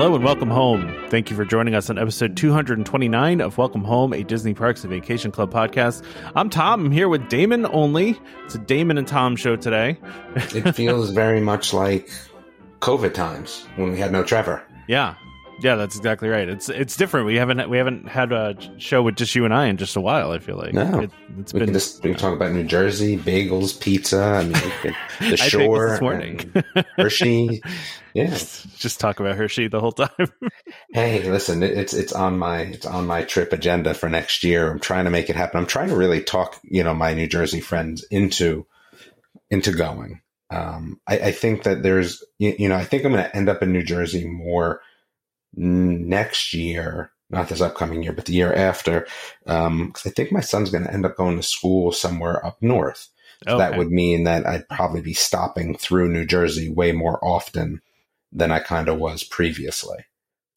Hello and welcome home. Thank you for joining us on episode 229 of Welcome Home, a Disney Parks and Vacation Club podcast. I'm Tom. I'm here with Damon only. It's a Damon and Tom show today. it feels very much like COVID times when we had no Trevor. Yeah. Yeah, that's exactly right. It's it's different. We haven't we haven't had a show with just you and I in just a while. I feel like no, it, has we been. Can just, we can talk about New Jersey bagels, pizza. I mean, can, the shore, this morning, Hershey. Yeah, just, just, talk about Hershey the whole time. hey, listen, it's it's on my it's on my trip agenda for next year. I'm trying to make it happen. I'm trying to really talk, you know, my New Jersey friends into into going. Um, I, I think that there's, you, you know, I think I'm going to end up in New Jersey more next year, not this upcoming year, but the year after, because um, I think my son's going to end up going to school somewhere up north. So okay. That would mean that I'd probably be stopping through New Jersey way more often than I kind of was previously.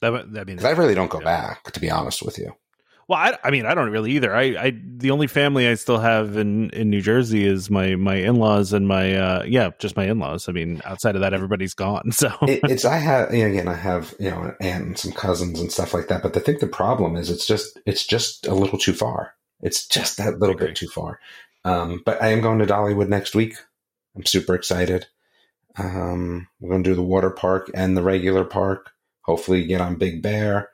That, that means I really don't go yeah. back, to be honest with you. Well, I, I, mean, I don't really either. I, I, the only family I still have in, in New Jersey is my, my in laws and my, uh, yeah, just my in laws. I mean, outside of that, everybody's gone. So it, it's, I have, you know, again, I have, you know, an aunt and some cousins and stuff like that. But I think the problem is it's just, it's just a little too far. It's just that little bit too far. Um, but I am going to Dollywood next week. I'm super excited. Um, we're going to do the water park and the regular park. Hopefully get on Big Bear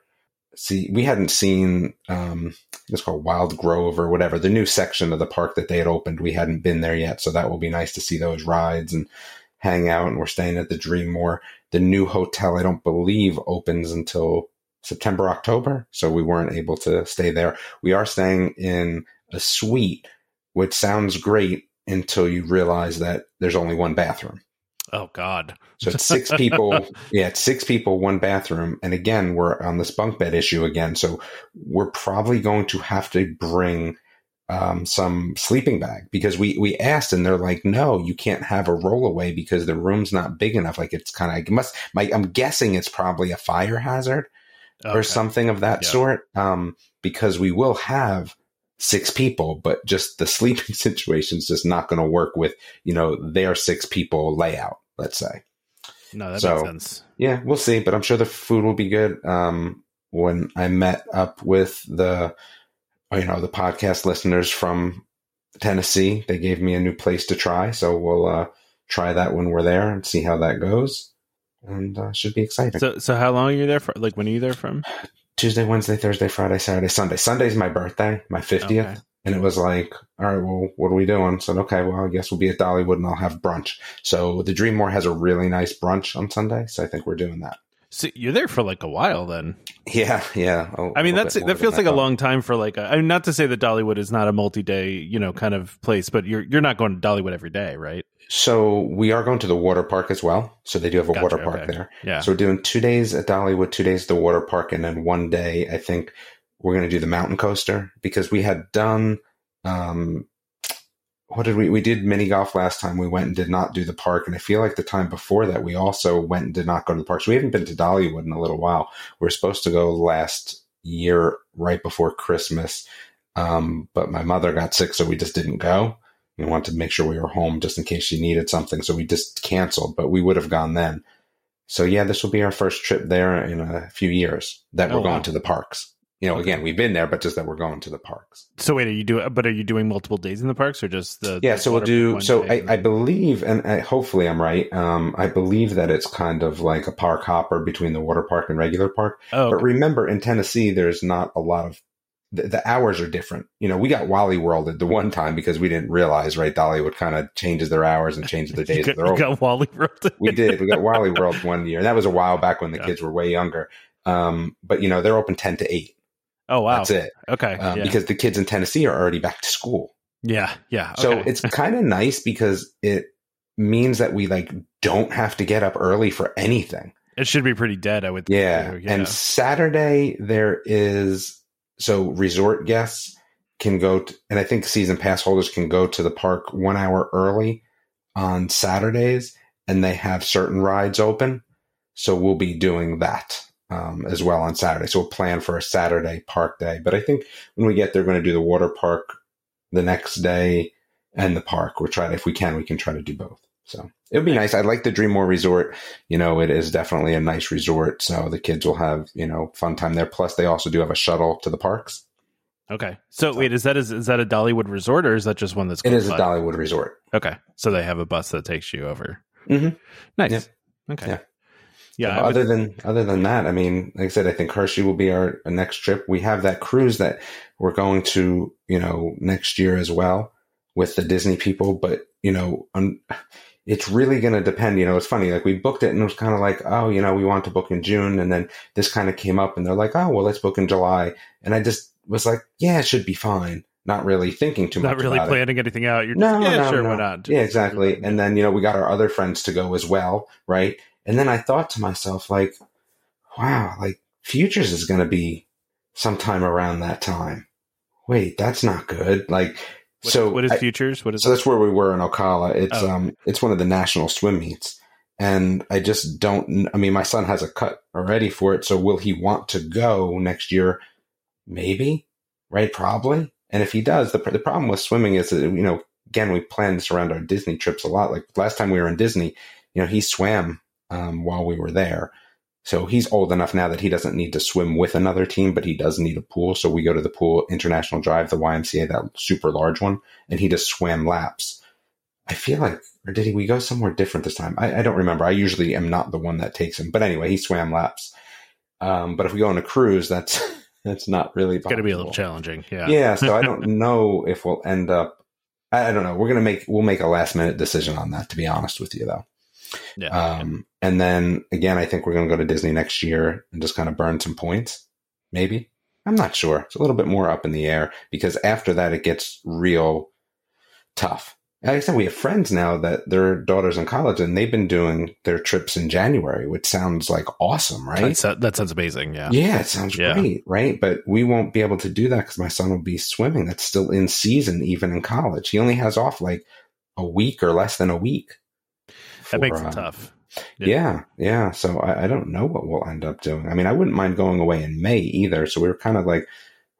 see, we hadn't seen, um, it's called Wild Grove or whatever, the new section of the park that they had opened. We hadn't been there yet. So that will be nice to see those rides and hang out. And we're staying at the Dreammore. The new hotel, I don't believe opens until September, October. So we weren't able to stay there. We are staying in a suite, which sounds great until you realize that there's only one bathroom. Oh God! so it's six people. Yeah, it's six people, one bathroom, and again, we're on this bunk bed issue again. So we're probably going to have to bring um, some sleeping bag because we we asked and they're like, no, you can't have a rollaway because the room's not big enough. Like it's kind of it must. My, I'm guessing it's probably a fire hazard okay. or something of that yeah. sort. Um, because we will have six people, but just the sleeping situation is just not going to work with, you know, their six people layout, let's say. No, that so, makes sense. Yeah, we'll see, but I'm sure the food will be good. Um, when I met up with the, you know, the podcast listeners from Tennessee, they gave me a new place to try. So we'll, uh, try that when we're there and see how that goes. And, uh, should be exciting. So, so how long are you there for? Like, when are you there from? Tuesday, Wednesday, Thursday, Friday, Saturday, Sunday. Sunday's my birthday, my 50th. Okay. And it was like, all right, well, what are we doing? I said, okay, well, I guess we'll be at Dollywood and I'll have brunch. So the Dreammore has a really nice brunch on Sunday. So I think we're doing that. So you're there for like a while then. Yeah, yeah. A, I mean, that's that feels like a long time for like. A, I mean, not to say that Dollywood is not a multi-day, you know, kind of place, but you're you're not going to Dollywood every day, right? So we are going to the water park as well. So they do have a gotcha, water park okay. there. Yeah. So we're doing two days at Dollywood, two days at the water park, and then one day I think we're going to do the mountain coaster because we had done. Um, what did we? We did mini golf last time. We went and did not do the park, and I feel like the time before that we also went and did not go to the park. So we haven't been to Dollywood in a little while. We are supposed to go last year, right before Christmas, um, but my mother got sick, so we just didn't go. We wanted to make sure we were home just in case she needed something. So we just canceled, but we would have gone then. So yeah, this will be our first trip there in a few years that oh, we're going wow. to the parks. You know, again, we've been there, but just that we're going to the parks. So wait, are you doing? But are you doing multiple days in the parks, or just the? Yeah, the so we'll do. So I, I, believe, and I, hopefully I'm right. Um, I believe that it's kind of like a park hopper between the water park and regular park. Oh, okay. But remember, in Tennessee, there's not a lot of the, the, hours are different. You know, we got Wally World at the one time because we didn't realize, right? Dollywood kind of changes their hours and changes their days. got, you got Wally World. we did. We got Wally World one year, and that was a while back when the yeah. kids were way younger. Um, but you know, they're open ten to eight. Oh wow, that's it. Okay, um, yeah. because the kids in Tennessee are already back to school. Yeah, yeah. Okay. So it's kind of nice because it means that we like don't have to get up early for anything. It should be pretty dead, I would. Yeah. yeah. And Saturday there is so resort guests can go, to, and I think season pass holders can go to the park one hour early on Saturdays, and they have certain rides open. So we'll be doing that um, as well on Saturday. So we'll plan for a Saturday park day. But I think when we get there, we're going to do the water park the next day and the park. We're trying, if we can, we can try to do both. So it would be nice. I like the Dreammore Resort. You know, it is definitely a nice resort. So the kids will have, you know, fun time there. Plus, they also do have a shuttle to the parks. Okay. So, so wait, is that is, is that a Dollywood resort or is that just one that's It is a Dollywood resort. Okay. So they have a bus that takes you over. Mm-hmm. Nice. Yep. Okay. Yeah. Yeah. Other than other than that, I mean, like I said, I think Hershey will be our, our next trip. We have that cruise that we're going to, you know, next year as well with the Disney people. But you know, it's really going to depend. You know, it's funny. Like we booked it and it was kind of like, oh, you know, we want to book in June, and then this kind of came up, and they're like, oh, well, let's book in July, and I just was like, yeah, it should be fine. Not really thinking too not much. Not really planning it. anything out. You're no, just, yeah, no, sure, no. why not? Yeah, exactly. And then you know we got our other friends to go as well, right? And then I thought to myself, like, wow, like Futures is going to be sometime around that time. Wait, that's not good. Like, what, so what is I, Futures? What is? So that's where we were in Ocala. It's oh. um, it's one of the national swim meets, and I just don't. I mean, my son has a cut already for it. So will he want to go next year? Maybe, right? Probably. And if he does, the the problem with swimming is that you know, again, we plan this around our Disney trips a lot. Like last time we were in Disney, you know, he swam um, while we were there. So he's old enough now that he doesn't need to swim with another team, but he does need a pool. So we go to the pool, International Drive, the YMCA, that super large one, and he just swam laps. I feel like, or did he? We go somewhere different this time. I, I don't remember. I usually am not the one that takes him, but anyway, he swam laps. Um, but if we go on a cruise, that's that's not really. Going to be a little challenging. Yeah. Yeah. So I don't know if we'll end up. I, I don't know. We're gonna make we'll make a last minute decision on that. To be honest with you, though. Yeah. Um, and then again, I think we're going to go to Disney next year and just kind of burn some points. Maybe. I'm not sure. It's a little bit more up in the air because after that, it gets real tough. Like I said, we have friends now that their daughters in college and they've been doing their trips in January, which sounds like awesome, right? That, that sounds amazing. Yeah. Yeah, it sounds Yeah. great, right? But we won't be able to do that because my son will be swimming. That's still in season, even in college. He only has off like a week or less than a week. That makes it uh, tough. yeah, yeah. So I, I don't know what we'll end up doing. I mean, I wouldn't mind going away in May either. So we were kind of like,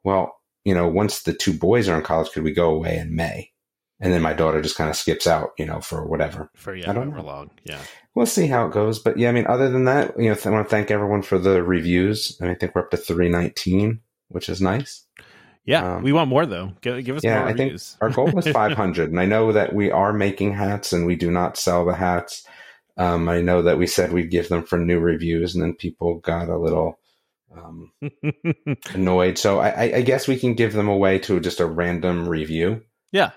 well, you know, once the two boys are in college, could we go away in May? And then my daughter just kind of skips out, you know, for whatever. For yeah, I don't know. long. Yeah. We'll see how it goes. But yeah, I mean, other than that, you know, I want to thank everyone for the reviews. And I think we're up to 319, which is nice. Yeah. Um, we want more though. Give, give us yeah, more I think. Our goal was 500. and I know that we are making hats and we do not sell the hats. Um, I know that we said we'd give them for new reviews and then people got a little um, annoyed. So I, I, I guess we can give them away to just a random review. yeah.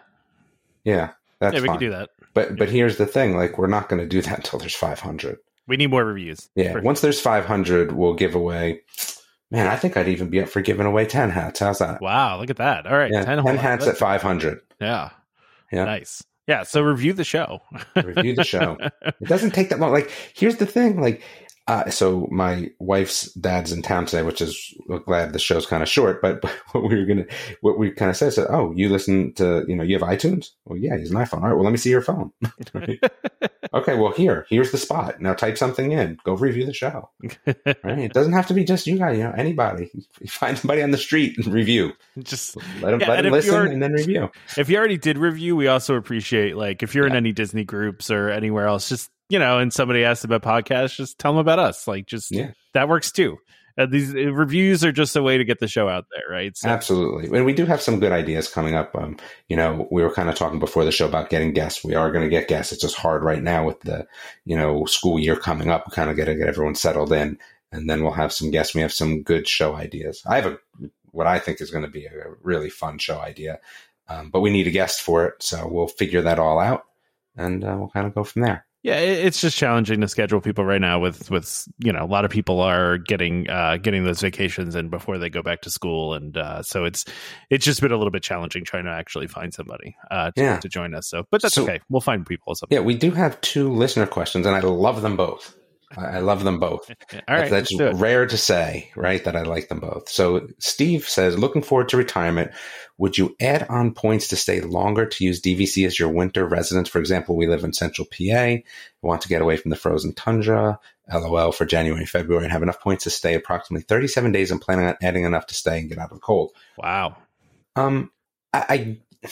Yeah, that's yeah, we fine. can do that. But but here's the thing: like we're not going to do that until there's 500. We need more reviews. Yeah, For- once there's 500, we'll give away. Man, I think I'd even be up for giving away 10 hats. How's that? Wow, look at that. All right. Yeah, 10, 10 hats at 500. Yeah. Yeah. Nice. Yeah. So review the show. Review the show. It doesn't take that long. Like, here's the thing. Like, uh, so my wife's dad's in town today, which is we're glad the show's kind of short. But, but what we were gonna, what we kind of said is, oh, you listen to, you know, you have iTunes? Well, yeah, he's an iPhone. All right, well, let me see your phone. Right? okay, well, here, here's the spot. Now type something in. Go review the show. Right? It doesn't have to be just you guys. You know, anybody. You find somebody on the street and review. Just Let them, Yeah, let them listen and then review. if you already did review, we also appreciate like if you're in any Disney groups or anywhere else, just you know, and somebody asks about podcasts, just tell them about us. Like, just Yeah. that works too. Uh, these uh, reviews are just a way to get the show out there, right? So, Absolutely. And we do have some good ideas coming up. Um, you know, we were kind of talking before the show about getting guests. We are going to get guests. It's just hard right now with the, you know, school year coming up. We kind of got to get everyone settled in and then we'll have some guests. We have some good show ideas. I have a, what I think is going to be a really fun show idea. Um, but we need a guest for it. So we'll figure that all out and uh, we'll kind of go from there. Yeah, it's just challenging to schedule people right now. With with you know, a lot of people are getting uh, getting those vacations and before they go back to school, and uh, so it's it's just been a little bit challenging trying to actually find somebody uh, to, Yeah. to join us. So, but that's So- okay. We'll find people. Some Yeah, we do have two listener questions and I love them both. I, I love them both. All right, that's it. rare to say, right? That I like them both. So Steve says, looking forward to retirement. Would you add on points to stay longer to use DVC as your winter residence? For example, we live in central PA, want to get away from the frozen tundra, LOL for January, February, and have enough points to stay approximately 37 days and planning on adding enough to stay and get out of the cold. Wow. Um, I, I,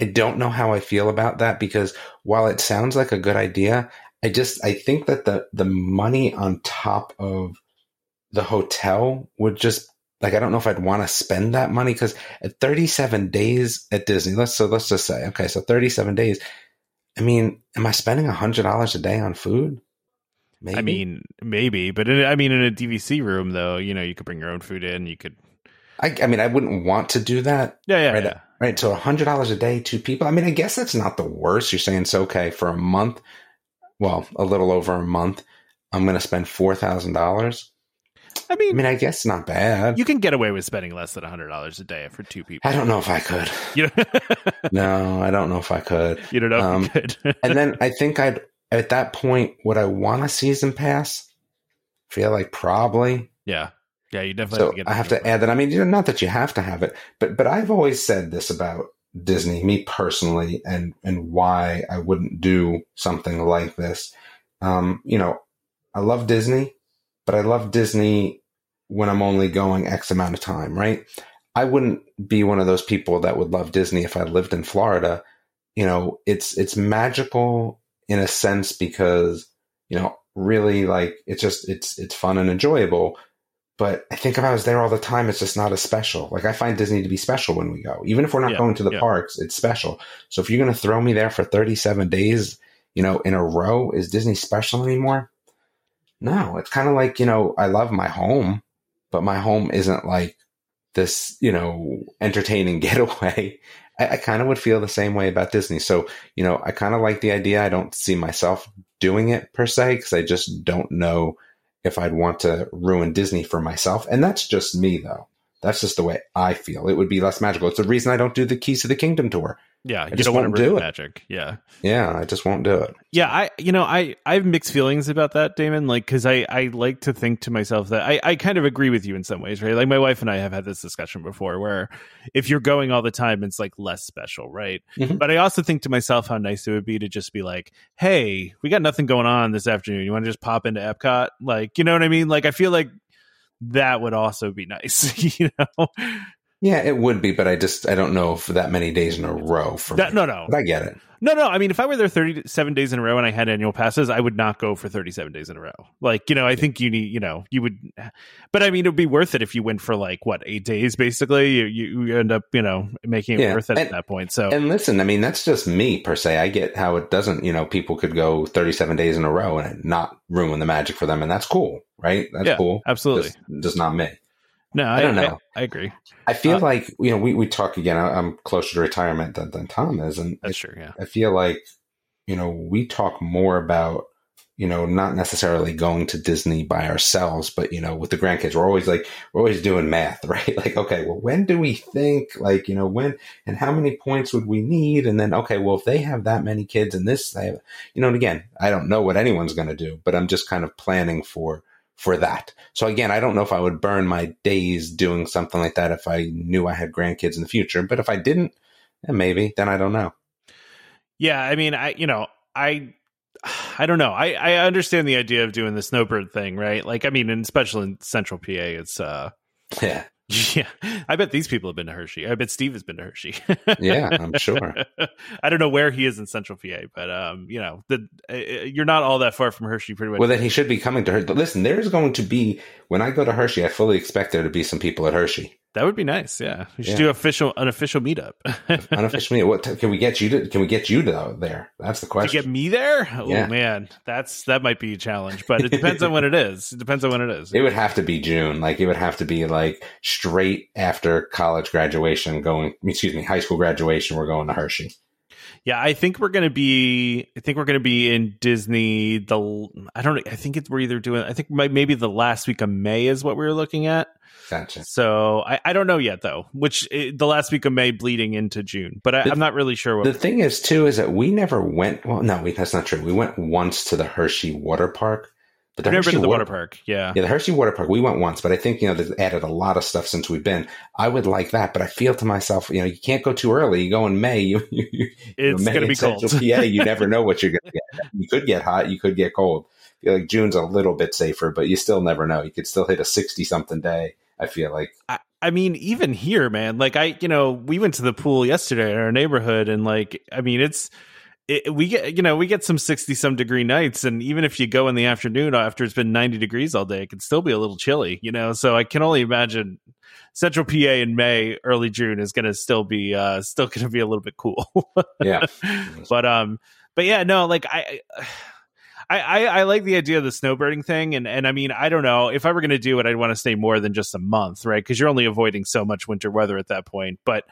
I don't know how I feel about that because while it sounds like a good idea, I just I think that the the money on top of the hotel would just like I don't know if I'd want to spend that money because at 37 days at Disney, let's so let's just say okay, so 37 days. I mean, am I spending a hundred dollars a day on food? Maybe. I mean, maybe, but in, I mean, in a DVC room though, you know, you could bring your own food in. You could. I, I mean, I wouldn't want to do that. Yeah, yeah, right, yeah. Right. So a hundred dollars a day, two people. I mean, I guess that's not the worst. You're saying it's okay for a month. Well, a little over a month. I'm going to spend four thousand dollars. I mean, I mean, I guess not bad. You can get away with spending less than hundred dollars a day for two people. I don't know if I could. You no, I don't know if I could. You don't know um, if you could. and then I think I'd at that point would I want a season pass? Feel like probably. Yeah. Yeah, you definitely. So have I have to add that. I mean, not that you have to have it, but but I've always said this about Disney, me personally, and and why I wouldn't do something like this. Um, you know, I love Disney, but I love Disney when I'm only going X amount of time, right? I wouldn't be one of those people that would love Disney if I lived in Florida. You know, it's it's magical in a sense because, you know, really like it's just it's it's fun and enjoyable. But I think if I was there all the time, it's just not as special. Like I find Disney to be special when we go. Even if we're not Yeah, going to the yeah. parks, it's special. So if you're gonna throw me there for 37 days, you know, in a row, is Disney special anymore? No, it's kind of like, you know, I love my home, but my home isn't like this, you know, entertaining getaway. I, I kind of would feel the same way about Disney. So, you know, I kind of like the idea. I don't see myself doing it per se because I just don't know if I'd want to ruin Disney for myself. And that's just me, though. That's just the way I feel. It would be less magical. It's the reason I don't do the Keys to the Kingdom tour. Yeah, you just don't won't to do it. magic. Yeah. Yeah, I just won't do it. Yeah, I you know I I have mixed feelings about that, Damon. Like because I I like to think to myself that I I kind of agree with you in some ways, right? Like my wife and I have had this discussion before, where if you're going all the time, it's like less special, right? Mhm. But I also think to myself how nice it would be to just be like, hey, we got nothing going on this afternoon. You want to just pop into Epcot? Like, you know what I mean? Like I feel like that would also be nice, you know? Yeah, it would be, but I just I don't know for that many days in a row for That- no, no, But I get it. No, no. I mean, if I were there 37 days in a row and I had annual passes, I would not go for 37 days in a row. Like, you know, I think you need, you know, you would, but I mean, it would be worth it if you went for like, what, eight days basically? You, you end up, you know, making it Yeah, worth it at that point. So, And listen, I mean, that's just me per se. I get how it doesn't, you know, people could go 37 days in a row and not ruin the magic for them. And that's cool, right? That's Yeah, cool. absolutely. Just, just not me. No, I, I don't know. I, agree. I feel Uh, like, you know, we, we talk again. I- I'm closer to retirement than, than Tom is. And That's true. Yeah. I feel like, you know, we talk more about, you know, not necessarily going to Disney by ourselves, but, you know, with the grandkids, we're always like, we're always doing math, right? Like, okay, well, when do we think, like, you know, when and how many points would we need? And then, okay, well, if they have that many kids and this, they have, you know, and again, I don't know what anyone's going to do, but I'm just kind of planning for, for that. So again, I don't know if I would burn my days doing something like that if I knew I had grandkids in the future, but if I didn't, then maybe, then I don't know. Yeah. I mean, I, you know, I, I don't know. I, I understand the idea of doing the snowbird thing, right? Like, I mean, and especially in central PA, it's, uh, Yeah. yeah, I bet these people have been to Hershey. I bet Steve has been to Hershey. Yeah, I'm sure. I don't know where he is in Central PA, but um, you know, the uh, you're not all that far from Hershey, pretty much. Well, then he should be coming to Hershey. But listen, there's going to be when I go to Hershey. I fully expect there to be some people at Hershey. That would be nice. Yeah, we should Yeah. do official an official meetup. Unofficially, what t- can we get you to? Can we get you to there? That's the question. to get me there, oh Yeah. man, that's that might be a challenge, but it depends on when it is. It depends on when it is. it would have to be June. Like it would have to be like straight after college graduation. Going, excuse me, high school graduation. We're going to Hershey. Yeah, I think we're gonna be. I think we're gonna be in Disney. The I don't. I think it's we're either doing. I think maybe the last week of May is what we were looking at. Gotcha. So I, I don't know yet though. Which eh, the last week of May bleeding into June, but I, I'm not really sure what. The thing is, too, is that we never went. Well, no, we, that's not true. We went once to the Hershey water park, But the I've never been to the water water, park. Yeah. yeah, the Hershey water park. We went once, but I think you know they've added a lot of stuff since we've been. I would like that, but I feel to myself, you know, you can't go too early. You go in May, you, you, you It's going to be cold. PA, you never know what you're going to get. You could get hot, you could get cold. I feel like June's a little bit safer, but you still never know. You could still hit a sixty something day. I feel like I, I mean, even here, man, like I, you know, we went to the pool yesterday in our neighborhood and like, I mean, it's, it, we get, you know, we get some 60 some degree nights. And even if you go in the afternoon after it's been 90 degrees all day, it can still be a little chilly, you know? So I can only imagine central PA in May, early June is going to still be, uh, still going to be a little bit cool. yeah, but, um, but yeah, no, like I, I, I, I like the idea of the snowbirding thing, and and I mean, I don't know if I were going to do it, I'd want to stay more than just a month, right? Because you're only avoiding so much winter weather at that point. But,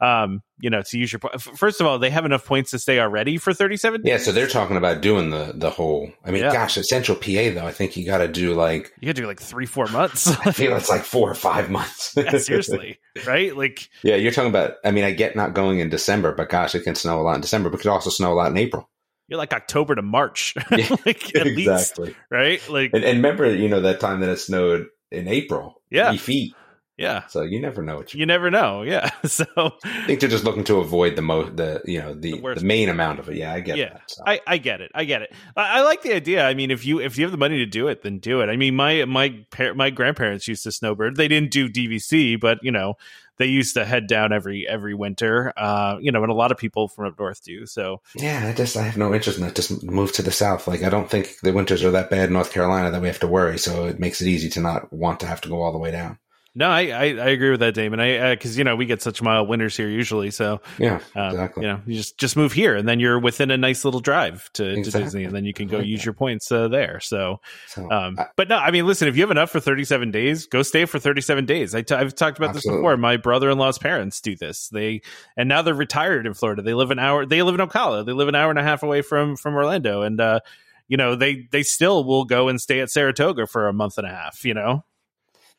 um, you know, to use your po- first of all, they have enough points to stay already for 37. yeah. So they're talking about doing the the whole. I mean, Yeah. gosh, at Central PA though, I think you got to do like You could do like three, four months. I feel it's like four or five months. yeah, seriously, right? Like, Yeah, you're talking about. I mean, I get not going in December, but gosh, it can snow a lot in December. But it could also snow a lot in April. You're like October to March, Yeah, like at least, exactly. right? Like, And, and remember, you know, that time that it snowed in April. Yeah. feet. yeah, So you never know what you. you never know. Yeah, so I think they're just looking to avoid the most, the you know, the The the, main amount of it. Yeah, I get Yeah. that. So. I, I get it. I get it. I, I like the idea. I mean, if you if you have the money to do it, then do it. I mean, my my par- my grandparents used to snowbird. They didn't do DVC, but you know, they used to head down every every winter. Uh, you know, and a lot of people from up north do. So yeah, I just I have no interest in that. Just move to the south. Like I don't think the winters are that bad in North Carolina that we have to worry. So it makes it easy to not want to have to go all the way down. No, I I, I agree with that, Damon. I because you know we get such mild winters here usually. So Yeah, uh, exactly. you know, you just just move here, and then you're within a nice little drive to, to Disney, and then you can go like use that. your points uh, there. So. So Um, I- but no, I mean, listen, if you have enough for 37 days, go stay for 37 days. I t- I've talked about this before. My brother-in-law's parents do this. They, and now they're retired in Florida. They live an hour, they live in Ocala. They live an hour and a half away from, from Orlando. And, uh, you know, they, they still will go and stay at Saratoga for a month and a half, you know?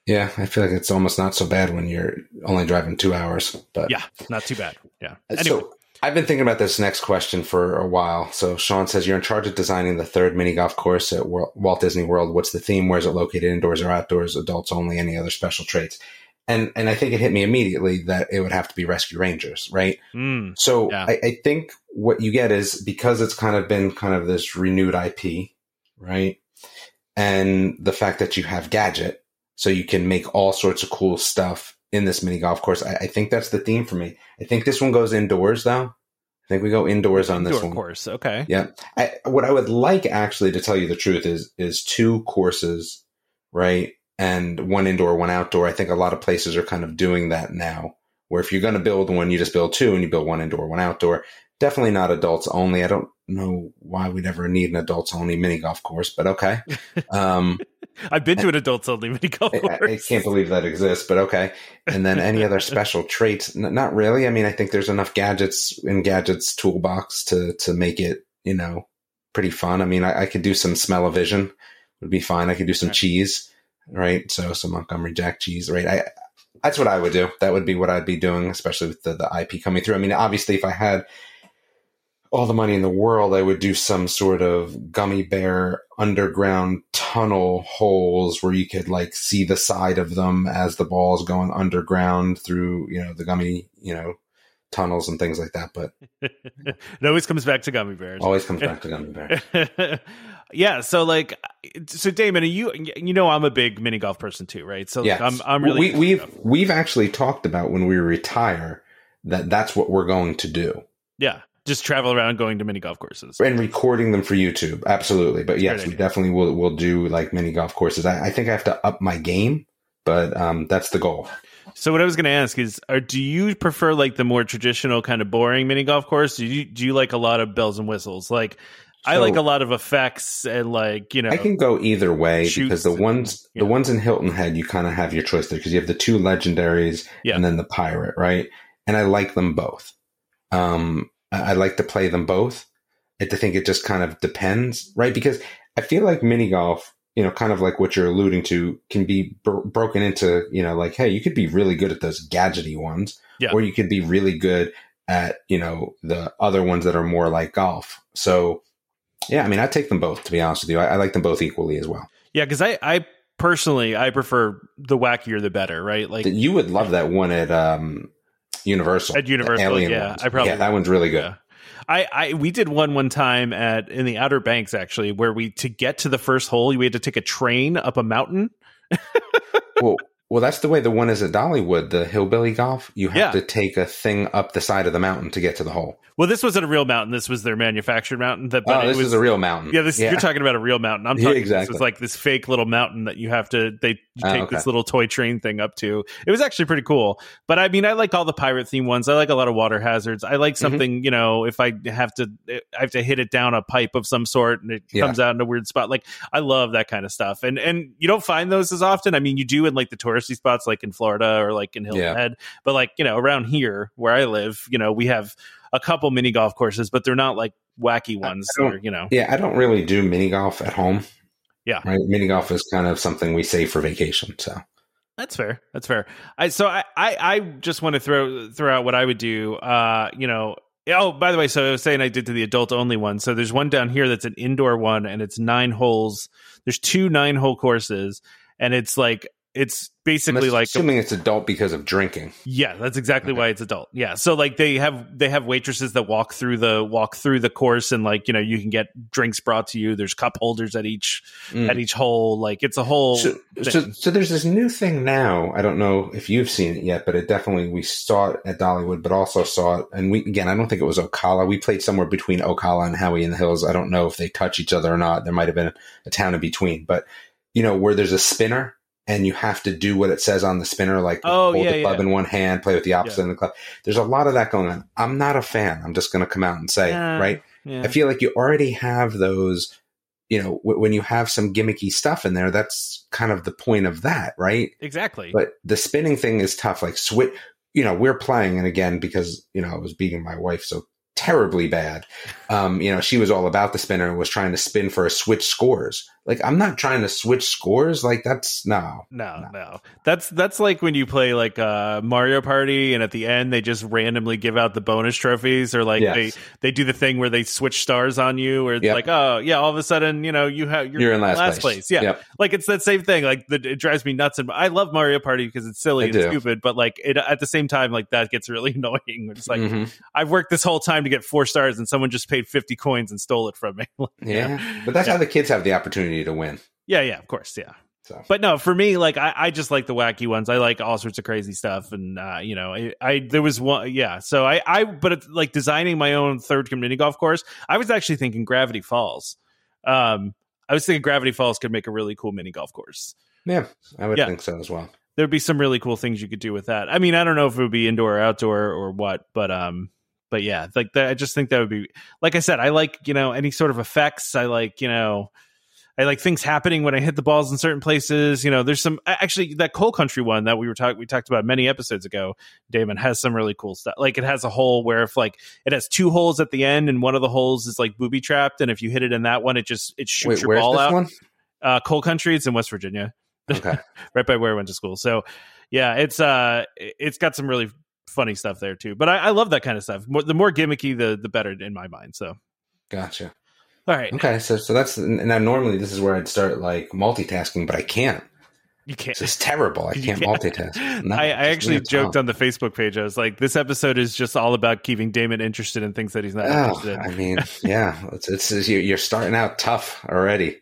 Yeah, I feel like it's almost not so bad when you're only driving two hours. But Yeah. Not too bad. Yeah. Uh, Anyway. So I've been thinking about this next question for a while. So Sean says you're in charge of designing the third mini golf course at Walt Disney World. What's the theme? Where is it located? Indoors or outdoors? Adults only? Any other special traits? And and I think it hit me immediately that it would have to be Rescue Rangers, right? Mm, So Yeah. I, I think what you get is because it's kind of been kind of this renewed IP, right? And the fact that you have Gadget, so you can make all sorts of cool stuff in this mini golf course. I, I think that's the theme for me. I think this one goes indoors though. I think we go indoors on this indoor one. course. Okay. Yeah. I, what I would like actually to tell you the truth is is two courses, right? And one indoor, one outdoor. I think a lot of places are kind of doing that now. Where if you're going to build one, you just build two and you build one indoor, one outdoor. Definitely not adults only. I don't know why we'd ever need an adults only mini golf course, but okay. Um, I've been to an adults only mini golf I. I- I can't believe that exists, but okay. And then any other special traits? N- not really. I mean, I think there's enough gadgets in gadgets toolbox to to make it, you know, pretty fun. I mean, I, I could do some smell of vision would be fine. I could do some Right. cheese, right? So some Montgomery Jack cheese, right? I that's what I would do. That would be what I'd be doing, especially with the, the IP coming through. I mean, obviously, if I had all the money in the world, I would do some sort of gummy bear underground tunnel holes where you could like see the side of them as the ball is going underground through, you know, the gummy, you know, tunnels and things like that. But it always comes back to gummy bears. always comes back to gummy bears. yeah so like so damon you you know i'm a big mini golf person too right so Yeah, i'm i'm really we, we've we've actually talked about when we retire that that's what we're going to do. yeah just travel around going to mini golf courses and recording them for YouTube. Absolutely. But yes, we definitely will will do like mini golf courses. I, I think I have to up my game, but um, that's the goal. so what i was going to ask is are, do you prefer like the more traditional kind of boring mini golf course do you do you like a lot of bells and whistles like i like a lot of effects and like you know I can go either way because the ones yeah. the ones in Hilton Head you kind of have your choice there because you have the two legendaries Yeah. and then the pirate, right? And I like them both. Um, I, I like to play them both. I think it just kind of depends, right? Because I feel like mini golf, you know, kind of like what you're alluding to, can be bro- broken into, you know, like, hey, you could be really good at those gadgety ones, Yeah. or you could be really good at, you know, the other ones that are more like golf. So, yeah, I mean, I take them both to be honest with you. I, I like them both equally as well. Yeah, because I, I personally I prefer the wackier the better, right? Like you would love that one at um, Universal. At Universal, yeah, ones. I probably yeah, that one's really good. Yeah. I, I we did one one time at in the Outer Banks actually, where we to get to the first hole, we had to take a train up a mountain. well, well, that's the way the one is at Dollywood, the hillbilly golf. You have Yeah. to take a thing up the side of the mountain to get to the hole. Well, this wasn't a real mountain. This was their manufactured mountain. That, but oh, it this was is a real mountain. Yeah, this you're talking about a real mountain. I'm Yeah, talking this exactly. was like this fake little mountain that you have to they you Oh, take okay. this little toy train thing up to. It was actually pretty cool. But I mean, I like all the pirate theme ones. I like a lot of water hazards. I Mm-hmm. like something, you know, if I have to I have to hit it down a pipe of some sort and it Yeah. comes out in a weird spot. Like I love that kind of stuff. And and you don't find those as often. I mean, you do in like the touristy spots like in Florida or like in Hilton Yeah. Head. But like, you know, around here where I live, you know, we have a couple mini golf courses, but they're not like wacky ones. Don't- you know. Yeah, I don't really do mini golf at home. Yeah. Right. Mini golf is kind of something we save for vacation. So That's fair. That's fair. I so I I, I just want to throw throw out what I would do. Uh, you know. Oh, by the way, so I was saying I did to the adult only one. So there's one down here that's an indoor one, and it's nine holes. There's two nine hole courses, and it's like it's basically I'm like assuming it's adult because of drinking. yeah, that's exactly Okay. why it's adult. Yeah, so like they have they have waitresses that walk through the walk through the course, and like you know you can get drinks brought to you. There's cup holders at each Mm. at each hole. Like it's a whole. So, so, so there's this new thing now. I don't know if you've seen it yet, but it definitely we saw it at Dollywood, but also saw it. And we again, I don't think it was Ocala. We played somewhere between Ocala and Howey-in-the-Hills. I don't know if they touch each other or not. There might have been a town in between, but you know where there's a spinner and you have to do what it says on the spinner, like Oh, hold yeah, the club yeah. in one hand, play with the opposite in the club. There's a lot of that going on. I'm not a fan. I'm just going to come out and say, Yeah. right? yeah. I feel like you already have those, you know, w- when you have some gimmicky stuff in there, that's kind of the point of that, right? exactly. But the spinning thing is tough. Like, switch, you know, we're playing, and again, because, you know, I was beating my wife so terribly bad, um, you know, she was all about the spinner and was trying to spin for a switch scores. Like, I'm not trying to switch scores. Like, that's no. No, No. no. That's that's like when you play like uh Mario Party and at the end they just randomly give out the bonus trophies or like Yes. they they do the thing where they switch stars on you or it's Yep. like, oh yeah, all of a sudden, you know, you have you're, You're in last, place. Yeah. Yep. Like it's that same thing. Like the, it drives me nuts and I love Mario Party because it's silly I and do. stupid, but like it at the same time like that gets really annoying. It's like Mhm. I've worked this whole time to get 4 stars and someone just paid 50 coins and stole it from me. yeah. But that's Yeah. how the kids have the opportunity to win. yeah, yeah, of course, yeah. So, But no, for me, like I, I just like the wacky ones. I like all sorts of crazy stuff, and uh, you know, I, I there was one, yeah. So I, I, but it's like designing my own third community golf course. I was actually thinking Gravity Falls. Um, I was thinking Gravity Falls could make a really cool mini golf course. yeah, I would Yeah. think so as well. There'd be some really cool things you could do with that. I mean, I don't know if it would be indoor or outdoor or what, but um, but yeah, like that. I just think that would be, like I said, I like you know any sort of effects. I like you know. I like things happening when I hit the balls in certain places. You know, there's some actually that coal country one that we were talking we talked about many episodes ago. Damon has some really cool stuff. Like it has a hole where if like it has two holes at the end and one of the holes is like booby trapped, and if you hit it in that one, it just it shoots Wait, your ball this out. one? Uh, coal country, it's in West Virginia Okay. right by where I went to school. So yeah, it's uh it's got some really funny stuff there too. But I, I love that kind of stuff. More, the more gimmicky, the the better in my mind. So Gotcha. all right, Okay, so so that's now normally this is where I'd start like multitasking, but I can't. you can't. It's terrible. I can't can't. multitask. No, I, I actually joked on the Facebook page. I was like, "This episode is just all about keeping Damon interested in things that he's not Oh, interested in." I mean, yeah, it's, it's, you're starting out tough already.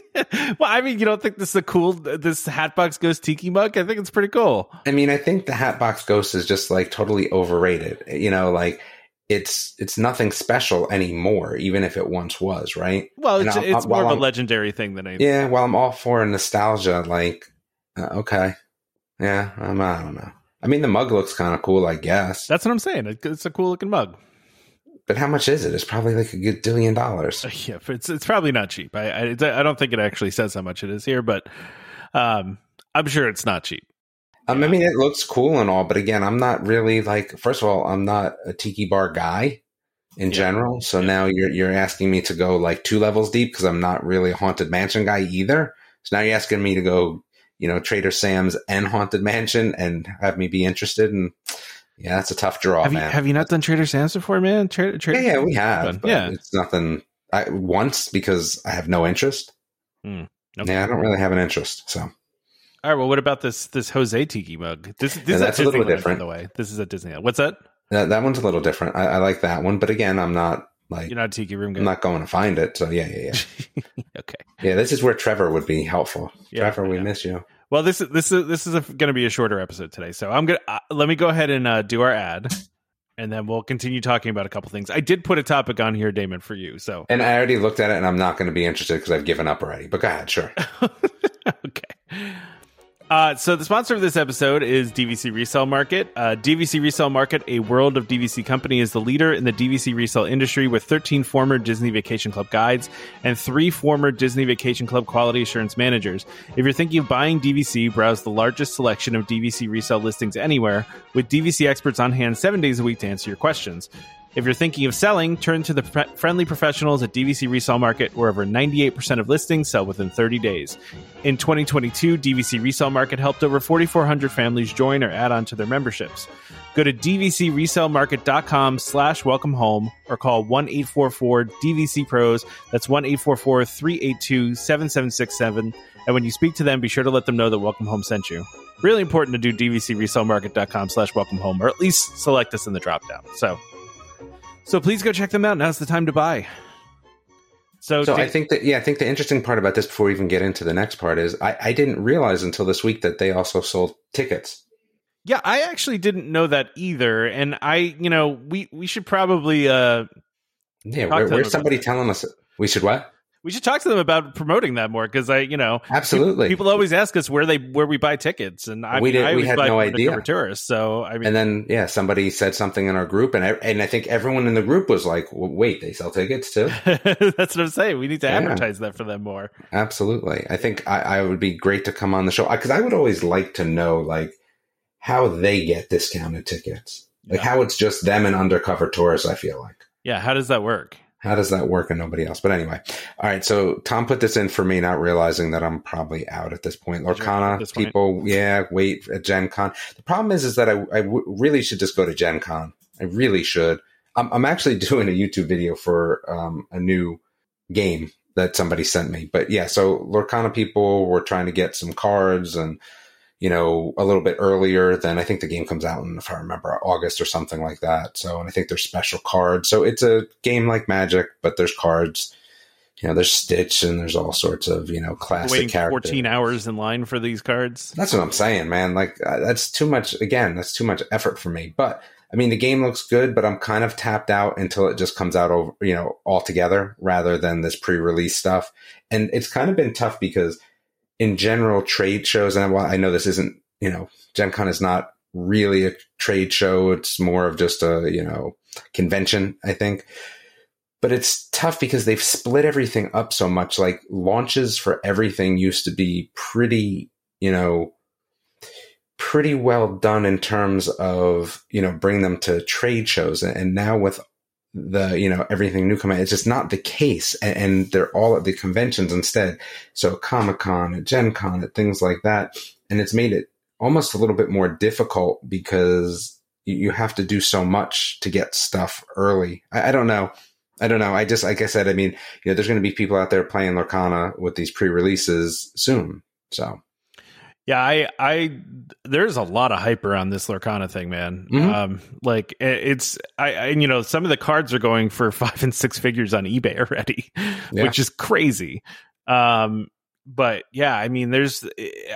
well, I mean, you don't think this is a cool this Hatbox Ghost Tiki mug? I think it's pretty cool. I mean, I think the Hatbox Ghost is just like totally overrated. You know, like it's it's nothing special anymore, even if it once was, right? Well, And it's, I'll- it's I'll- more of while a I'm- legendary thing than anything. Yeah, while I'm all for nostalgia, like uh, okay, yeah, um, I don't know. I mean, the mug looks kind of cool, I guess. That's what I'm saying. It's a cool looking mug. But how much is it? It's probably like a good billion dollars. Yeah, it's it's probably not cheap. I, I I don't think it actually says how much it is here, but um, I'm sure it's not cheap. Um, I mean, it looks cool and all, but again, I'm not really like. First of all, I'm not a tiki bar guy in Yeah. general. So Yeah. now you're you're asking me to go like two levels deep because I'm not really a haunted mansion guy either. So now you're asking me to go, you know, Trader Sam's and haunted mansion and have me be interested. And yeah, that's a tough draw, have you man. have you not done Trader Sam's before, man? Trader, Trader yeah, yeah, we have. But Yeah, it's nothing. I once because I have no interest. Hmm. Okay. Yeah, I don't really have an interest. So, all right. Well, what about this this Jose Tiki mug? This, this yeah, is that's a little different. By the way, this is at Disneyland. What's that? That that one's a little different. I, I like that one, but again, I'm not like you're not a tiki room guy. I'm not going to find it. So yeah, yeah, yeah. okay. Yeah, this is where Trevor would be helpful. Yeah, Trevor, we miss you. Well, this is this is this is going to be a shorter episode today, so I'm gonna uh, let me go ahead and uh, do our ad, and then we'll continue talking about a couple things. I did put a topic on here, Damon, for you. So, and I already looked at it, and I'm not going to be interested because I've given up already. But go ahead, sure. okay. Uh, so the sponsor of this episode is DVC Resale Market. Uh, DVC Resale Market, a world of DVC company, is the leader in the DVC resale industry with 13 former Disney Vacation Club guides and three former Disney Vacation Club quality assurance managers. If you're thinking of buying DVC, browse the largest selection of DVC resale listings anywhere with DVC experts on hand seven days a week to answer your questions. If you're thinking of selling, turn to the pre- friendly professionals at DVC Resale Market, where over 98% of listings sell within 30 days. In 2022, DVC Resale Market helped over 4,400 families join or add on to their memberships. Go to dvcresalemarket.com slash welcome home or call 1-844-DVC Pros. That's 1-844-382-7767. And when you speak to them, be sure to let them know that Welcome Home sent you. Really important to do dvcresalemarket.com slash welcome home, or at least select us in the dropdown. So so please go check them out. Now's the time to buy. So, so I think that yeah, I think the interesting part about this before we even get into the next part is I, I didn't realize until this week that they also sold tickets. Yeah, I actually didn't know that either, and I, you know, we we should probably uh yeah, where, where's somebody telling us we should what? We should talk to them about promoting that more because I, you know, absolutely. People, people, always ask us where they where we buy tickets, and I, we did, I we had no idea. Tourists, so I mean, and then yeah, somebody said something in our group, and I, and I think everyone in the group was like, well, "Wait, they sell tickets too?" That's what I'm saying. We need to yeah. advertise that for them more. Absolutely, I think I, I would be great to come on the show because I would always like to know like how they get discounted tickets, like yeah. how it's just them and undercover tourists. I feel like. Yeah, how does that work? How does that work and nobody else? But anyway, all right. So Tom put this in for me, not realizing that I'm probably out at this point. Lorcana this people, yeah, wait at Gen Con. The problem is, is that I, I w- really should just go to Gen Con. I really should. I'm, I'm actually doing a YouTube video for um, a new game that somebody sent me. But yeah, so Lorcana people were trying to get some cards and you know, a little bit earlier than I think the game comes out in, if I remember, August or something like that. So, and I think there's special cards. So it's a game like Magic, but there's cards. You know, there's Stitch and there's all sorts of you know classic Waiting characters. 14 hours in line for these cards. That's what I'm saying, man. Like uh, that's too much. Again, that's too much effort for me. But I mean, the game looks good, but I'm kind of tapped out until it just comes out over, you know, altogether rather than this pre-release stuff. And it's kind of been tough because in general trade shows, and I know this isn't, you know, Gen Con is not really a trade show. It's more of just a, you know, convention, I think. But it's tough because they've split everything up so much. Like launches for everything used to be pretty, you know, pretty well done in terms of, you know, bring them to trade shows. And now with the you know everything new coming. It's just not the case, and, and they're all at the conventions instead. So Comic Con, at Gen Con, at things like that, and it's made it almost a little bit more difficult because you have to do so much to get stuff early. I, I don't know. I don't know. I just, like I said, I mean, you know, there's going to be people out there playing Lorcana with these pre-releases soon. So yeah, I, I, there's a lot of hype around this Lorcana thing, man. Mm-hmm. Um, like it's, I, I, you know, some of the cards are going for five and six figures on eBay already, yeah. which is crazy. Um, but yeah, I mean, there's.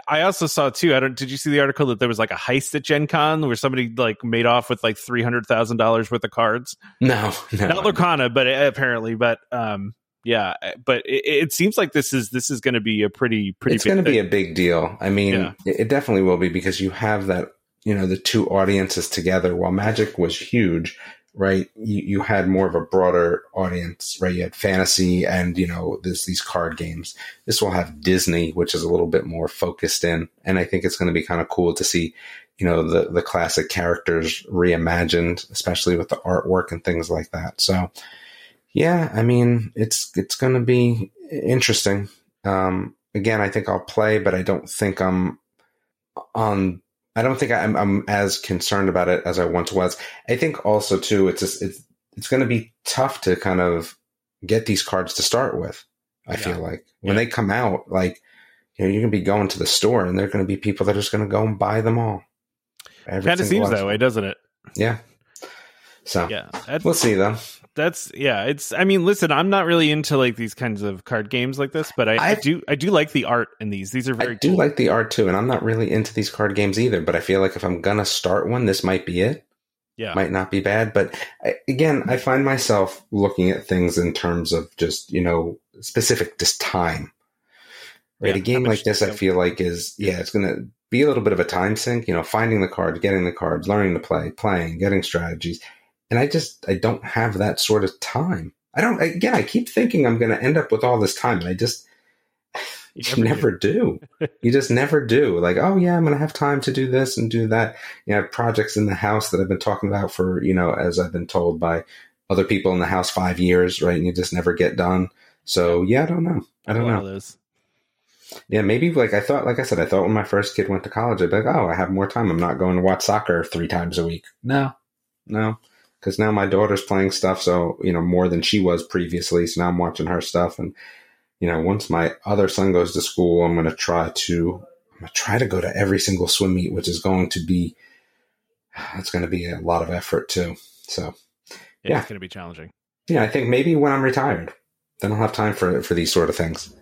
I also saw too. I don't. Did you see the article that there was like a heist at Gen Con where somebody like made off with like three hundred thousand dollars worth of cards? No, no. not Lorcana, but apparently, but um, yeah eh, but it, it, seems like this is this is going to be a pretty pretty it's going to be a big deal. I mean yeah. it definitely will be because you have that you know the two audiences together. While magic was huge right you, you had more of a broader audience right? You had fantasy and you know this these card games. This will have disney which is a little bit more focused in and i think it's going to be kind of cool to see you know the the classic characters reimagined especially with the artwork and things like that. So yeah, I mean, it's it's going to be interesting. Um, again, I think I'll play, but I don't think I'm on. I don't think I'm, I'm as concerned about it as I once was. I think also too, it's just, it's it's going to be tough to kind of get these cards to start with. I Yeah. feel like when Yeah. they come out, like you know, you're gonna be going to the store, and there are gonna be people that are just gonna go and buy them all. Kind of seems that way, doesn't it? Yeah. So Yeah, we'll see though. That's yeah. It's. I mean, listen, I'm not really into like these kinds of card games like this, but I, I do. I do like the art in these. These are very I do cool. like the art too, and I'm not really into these card games either. But I feel like if I'm gonna start one, this might be it. Yeah. Might not be bad, but I, again, I find myself looking at things in terms of just you know specific just time. Right, Yeah, a game like this, I feel like is yeah, it's gonna be a little bit of a time sink. You know, finding the cards, getting the cards, learning to play, playing, getting strategies, and I just I don't have that sort of time. I don't. Again, I keep thinking I'm going to end up with all this time, and I just You never never do. you just never do. Like, oh yeah, I'm going to have time to do this and do that. You know, have projects in the house that I've been talking about for you know, as I've been told by other people in the house, five years, right? And you just never get done. So yeah, I don't know. I don't know. Yeah, maybe like I thought, like I said, I thought when my first kid went to college, I'd be like, oh, I have more time. I'm not going to watch soccer three times a week. No, no, because now my daughter's playing stuff, so you know more than she was previously. So now I'm watching her stuff, and you know, once my other son goes to school, I'm going to try to, I'm going to try to go to every single swim meet, which is going to be, it's going to be a lot of effort too. So Yeah, Yeah. it's going to be challenging. yeah, I think maybe when I'm retired, then I'll have time for for these sort of things.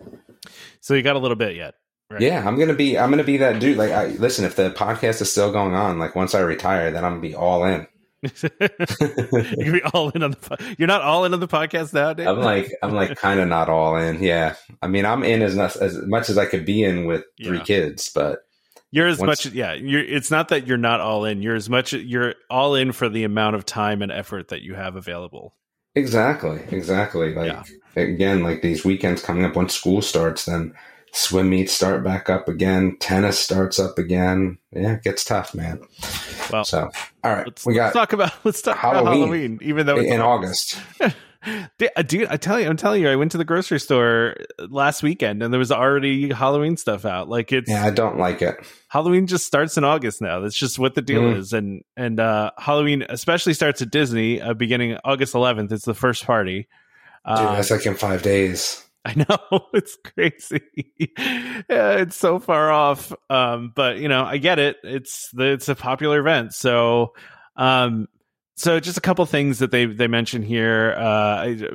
So you got a little bit yet. Right. Yeah, I'm gonna be I'm gonna be that dude. Like, I, listen, if the podcast is still going on, like once I retire, then I'm gonna be all in. you can be all in on the. po- You're not all in on the podcast now, Dave. I'm like I'm like kind of not all in. Yeah, I mean I'm in as much as much as I could be in with three Yeah. kids, but You're as Once- much, yeah. You're. It's not that you're not all in. You're as much. You're all in for the amount of time and effort that you have available. exactly, exactly. Like Yeah. again, like these weekends coming up once school starts, then swim meets start back up again, tennis starts up again. Yeah, it gets tough, man. Well, So all right, Let's, we let's got talk about let's talk about Halloween. Halloween, even though it's in August. Dude, uh, dude, I tell you, I'm telling you, I went to the grocery store last weekend and there was already Halloween stuff out. Like it's Yeah, I don't like it. Halloween just starts in August now. That's just what the deal Mm. is. And and uh Halloween especially starts at Disney uh, beginning August 11th. It's the first party. Dude, Uh, that's like in five days. I know it's crazy. yeah, it's so far off. Um, but you know, I get it. It's it's a popular event. So, um, so just a couple things that they they mention here. Uh, I-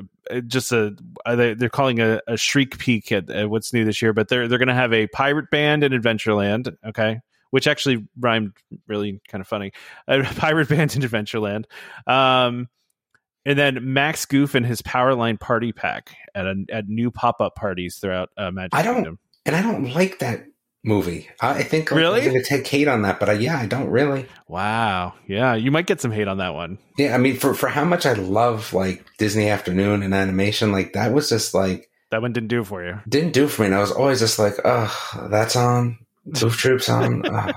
just a uh, they, they're calling a, a shriek peek at, at what's new this year, but they're they're going to have a pirate band in Adventureland. Okay. Which actually rhymed really kind of funny. A pirate band in Adventureland. Um, and then Max Goof and his Powerline Party Pack at a, at new pop up parties throughout uh, Magic I don't- Kingdom. and I don't like that movie. I, I think Really? I'm going to take hate on that, but I, yeah, I don't really. Wow, yeah, you might get some hate on that one. Yeah, I mean, for for how much I love like Disney Afternoon and animation, like that was just like That one didn't do for you. didn't do for me. And I was always just like, oh, that's on. Goof Troops on.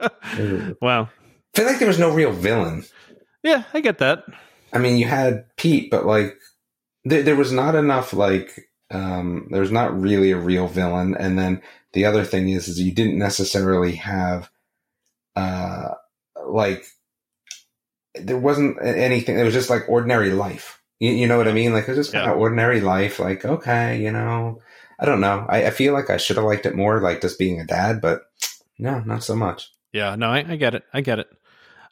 Wow, I feel like there was no real villain. yeah, I get that. I mean, you had Pete, but like there, there was not enough like um there was not really a real villain. And then the other thing is is you didn't necessarily have uh like there wasn't anything. It was just like ordinary life. You, you know what I mean? Like it was just kind Yeah. of ordinary life. Like okay, you know, I don't know. I, I feel like I should have liked it more, like just being a dad, but no, not so much. Yeah, no, I, I get it. I get it.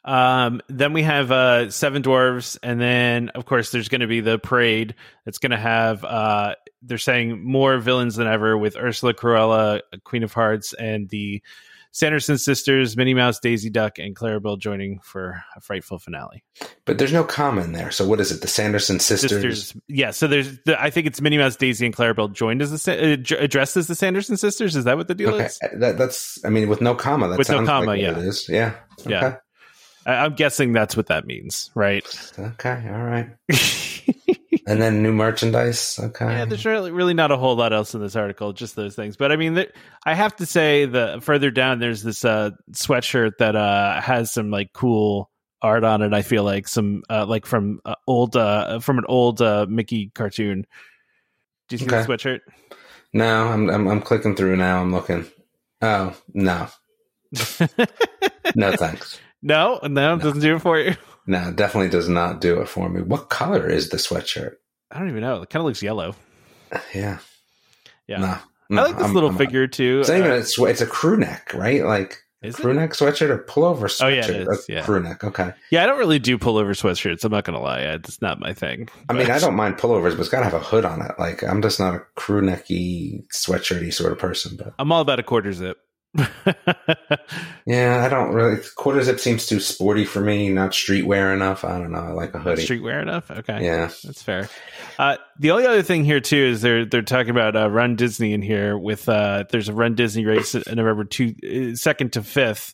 Um, then we have uh, Seven Dwarves, and then of course there's going to be the parade that's going to have. Uh, they're saying more villains than ever with Ursula Cruella, Queen of Hearts, and the Sanderson sisters, Minnie Mouse, Daisy Duck, and Clarabelle joining for a frightful finale. But there's no comma in there. So what is it? The Sanderson sisters. yeah. So there's, the, I think it's Minnie Mouse, Daisy, and Clarabelle joined as the uh, addressed as the Sanderson sisters. Is that what the deal Okay, is? that, that's. I mean, with no comma, that With no comma, like yeah. it is. Yeah. Okay. Yeah. I, I'm guessing that's what that means, right? Okay. All right. And then new merchandise. Okay. Yeah, there's really, really not a whole lot else in this article, just those things. But I mean, I have to say, the further down, there's this uh, sweatshirt that uh, has some like cool art on it. I feel like some uh, like from uh, old uh, from an old uh, Mickey cartoon. Do you see Okay. the sweatshirt? no, I'm, I'm I'm clicking through now. I'm looking. Oh no, no thanks. No, no, it doesn't do it for you. No, definitely does not do it for me. What color is the sweatshirt? I don't even know. It kind of looks yellow. Yeah. Yeah. No, I like this I'm- little I'm- figure too. It's not even Uh, a it's a crew neck, right? Like is it? crew neck sweatshirt or pullover sweatshirt. Oh, yeah, it is, A yeah. crew neck. Okay. Yeah, I don't really do pullover sweatshirts. I'm not gonna lie, it's not my thing. I mean, I don't mind pullovers, but it's got to have a hood on it. Like, I'm just not a crew necky, sweatshirty sort of person. But I'm all about a quarter zip. yeah, I don't really. Quarter zip seems too sporty for me. Not streetwear enough. I don't know. I like a hoodie. Streetwear enough? Okay. Yeah. That's fair. Uh, the only other thing here too is they're they're talking about uh, Run Disney in here with uh, there's a Run Disney race in November two uh, second to fifth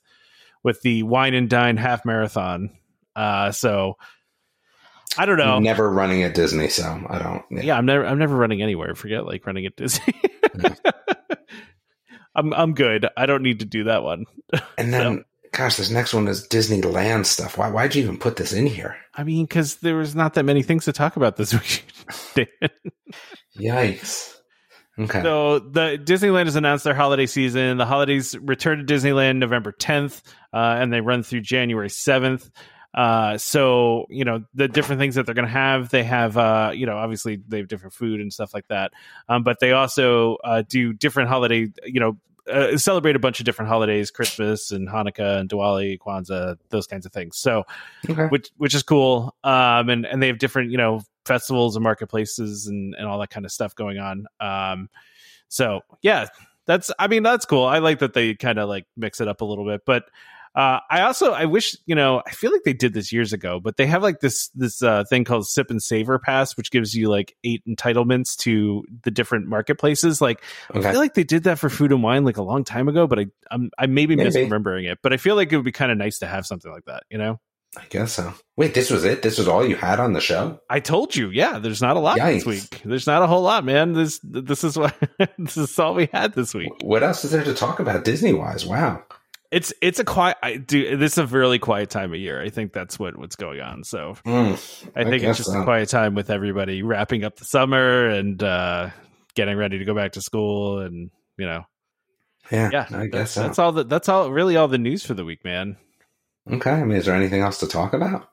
with the Wine and Dine half marathon. Uh, so I don't know. Never running at Disney, so I don't. yeah, I'm never I'm never running anywhere. Forget like running at Disney. I'm I'm good. I don't need to do that one. And then, gosh, this next one is Disneyland stuff. Why? Why'd you even put this in here? I mean, because there was not that many things to talk about this week. Yikes. Okay. So the Disneyland has announced their holiday season. The holidays return to Disneyland November 10th, uh, and they run through January 7th. Uh, so you know the different things that they're going to have. They have, uh, you know, obviously they have different food and stuff like that. Um, but they also uh, do different holiday, you know, uh, celebrate a bunch of different holidays: Christmas and Hanukkah and Diwali, Kwanzaa, those kinds of things. So okay. which which is cool. Um, and and they have different you know festivals and marketplaces and and all that kind of stuff going on. Um, so yeah, that's I mean that's cool. I like that they kind of like mix it up a little bit, but. Uh, I also I wish you know I feel like they did this years ago, but they have like this this uh, thing called Sip and Savor Pass, which gives you like eight entitlements to the different marketplaces. Like I feel like they did that for food and wine like a long time ago, but I I'm I may be Maybe. misremembering it. But I feel like it would be kind of nice to have something like that, you know. I guess so. Wait, this was it? This was all you had on the show? I told you, yeah. There's not a lot this week. There's not a whole lot, man. This this is what this is all we had this week. What else is there to talk about Disney wise? Wow. It's it's a quiet. I do. This is a really quiet time of year. I think that's what what's going on. So Mm, I think guess it's just so. a quiet time with everybody wrapping up the summer and uh, getting ready to go back to school. And you know, yeah, yeah, I that's, guess so. that's all. The, that's all. Really, all the news for the week, man. okay. I mean, is there anything else to talk about?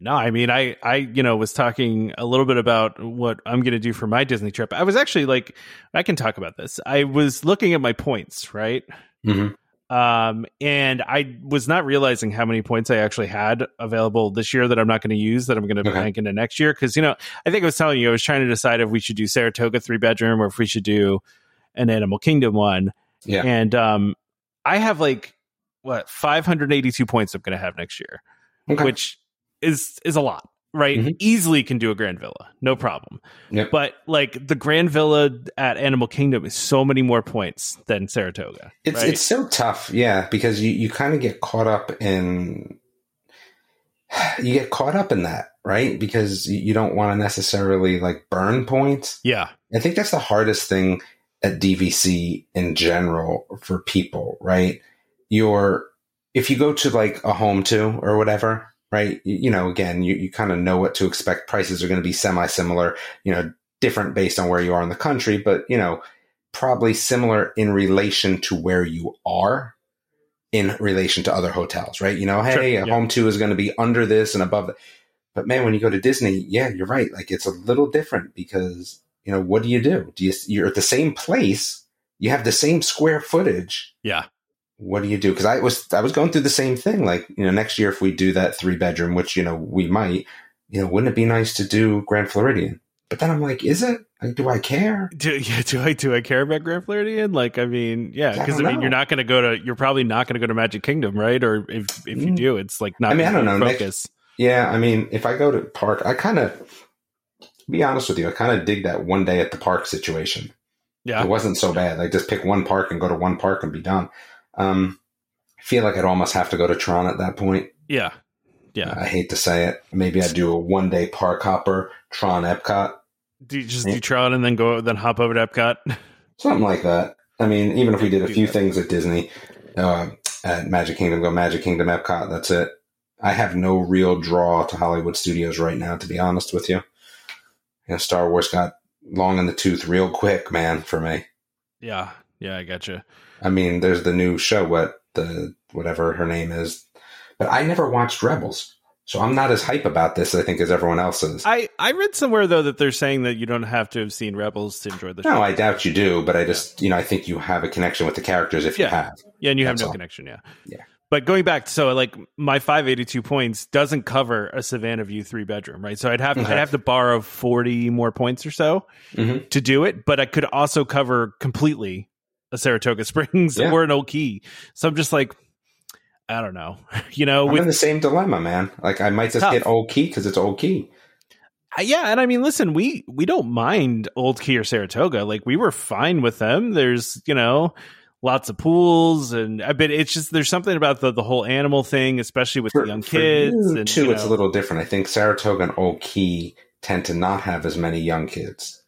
No, I mean, I, I, you know, was talking a little bit about what I'm going to do for my Disney trip. I was actually like, I can talk about this. I was looking at my points, right? hmm Um, and I was not realizing how many points I actually had available this year that I'm not going to use that I'm going to Okay. bank into next year. Cause, you know, I think I was telling you, I was trying to decide if we should do Saratoga three bedroom or if we should do an Animal Kingdom one. Yeah. And, um, I have like, what, 582 points I'm going to have next year Okay. which is is a lot, right? Mhm. Easily can do a Grand Villa, no problem. Yep. But like the Grand Villa at Animal Kingdom is so many more points than Saratoga. It's right? it's so tough, yeah, because you, you kind of get caught up in you get caught up in that, right? Because you don't want to necessarily like burn points. yeah, I think that's the hardest thing at DVC in general for people, right? You're if you go to like a Home2 or whatever, right? You, you know, again, you, you kind of know what to expect. Prices are going to be semi similar, you know, different based on where you are in the country, but you know, probably similar in relation to where you are in relation to other hotels, right? You know, hey, Sure, a yeah. Home2 is going to be under this and above that. But man, when you go to Disney, yeah, you're right. Like it's a little different because you know what do you do? Do you you're at the same place? You have the same square footage. yeah, What do you do? Because I was I was going through the same thing. Like you know, next year if we do that three bedroom, which you know we might, you know, wouldn't it be nice to do Grand Floridian? But then I'm like, is it? Like, do I care? do yeah, do I do I care about Grand Floridian? Like, I mean, yeah, because I, don't mean, you're not going to go to, you're probably not going to go to Magic Kingdom, right? Or if if you Mm. do, it's like not. I mean, I don't know, Focus. Yeah, I mean, if I go to park, I kind of, be honest with you, I kind of dig that one day at the park situation. Yeah, It wasn't so bad. Like just pick one park and go to one park and be done. Um, I feel like I'd almost have to go to Tron at that point. yeah, yeah. I hate to say it. Maybe I'd do a one day park hopper, Tron Epcot, Do you just do Tron and then go then hop over to Epcot? something like that. I mean, even if we did a few things at Disney, uh, at Magic Kingdom, go Magic Kingdom, Epcot. That's it. I have no real draw to Hollywood Studios right now, to be honest with you. You know, Star Wars got long in the tooth real quick, man, for me. yeah, yeah, I gotcha. I mean, there's the new show, what the whatever her name is, but I never watched Rebels. So I'm not as hype about this, I think, as everyone else is. I, I read somewhere though that they're saying that you don't have to have seen Rebels to enjoy the show. no, I doubt you do, but I just, you know, I think you have a connection with the characters if you have. yeah, and you have no all. connection. Yeah, Yeah. But going back, so like my 582 points doesn't cover a Savannah View three bedroom, right? So I'd have Okay. I'd have to borrow 40 more points or so Mhm. to do it, but I could also cover completely Saratoga Springs Yeah. or an Old Key. So I'm just like, I don't know, you know, I'm in the same dilemma, man. Like I might just Tough. get Old Key because it's Old Key. Uh, yeah, and I mean, listen, we we don't mind Old Key or Saratoga. Like we were fine with them. There's you know lots of pools, and I bet it's just there's something about the the whole animal thing, especially with the young kids. you, and too, you it's a little different. I think Saratoga and Old Key tend to not have as many young kids.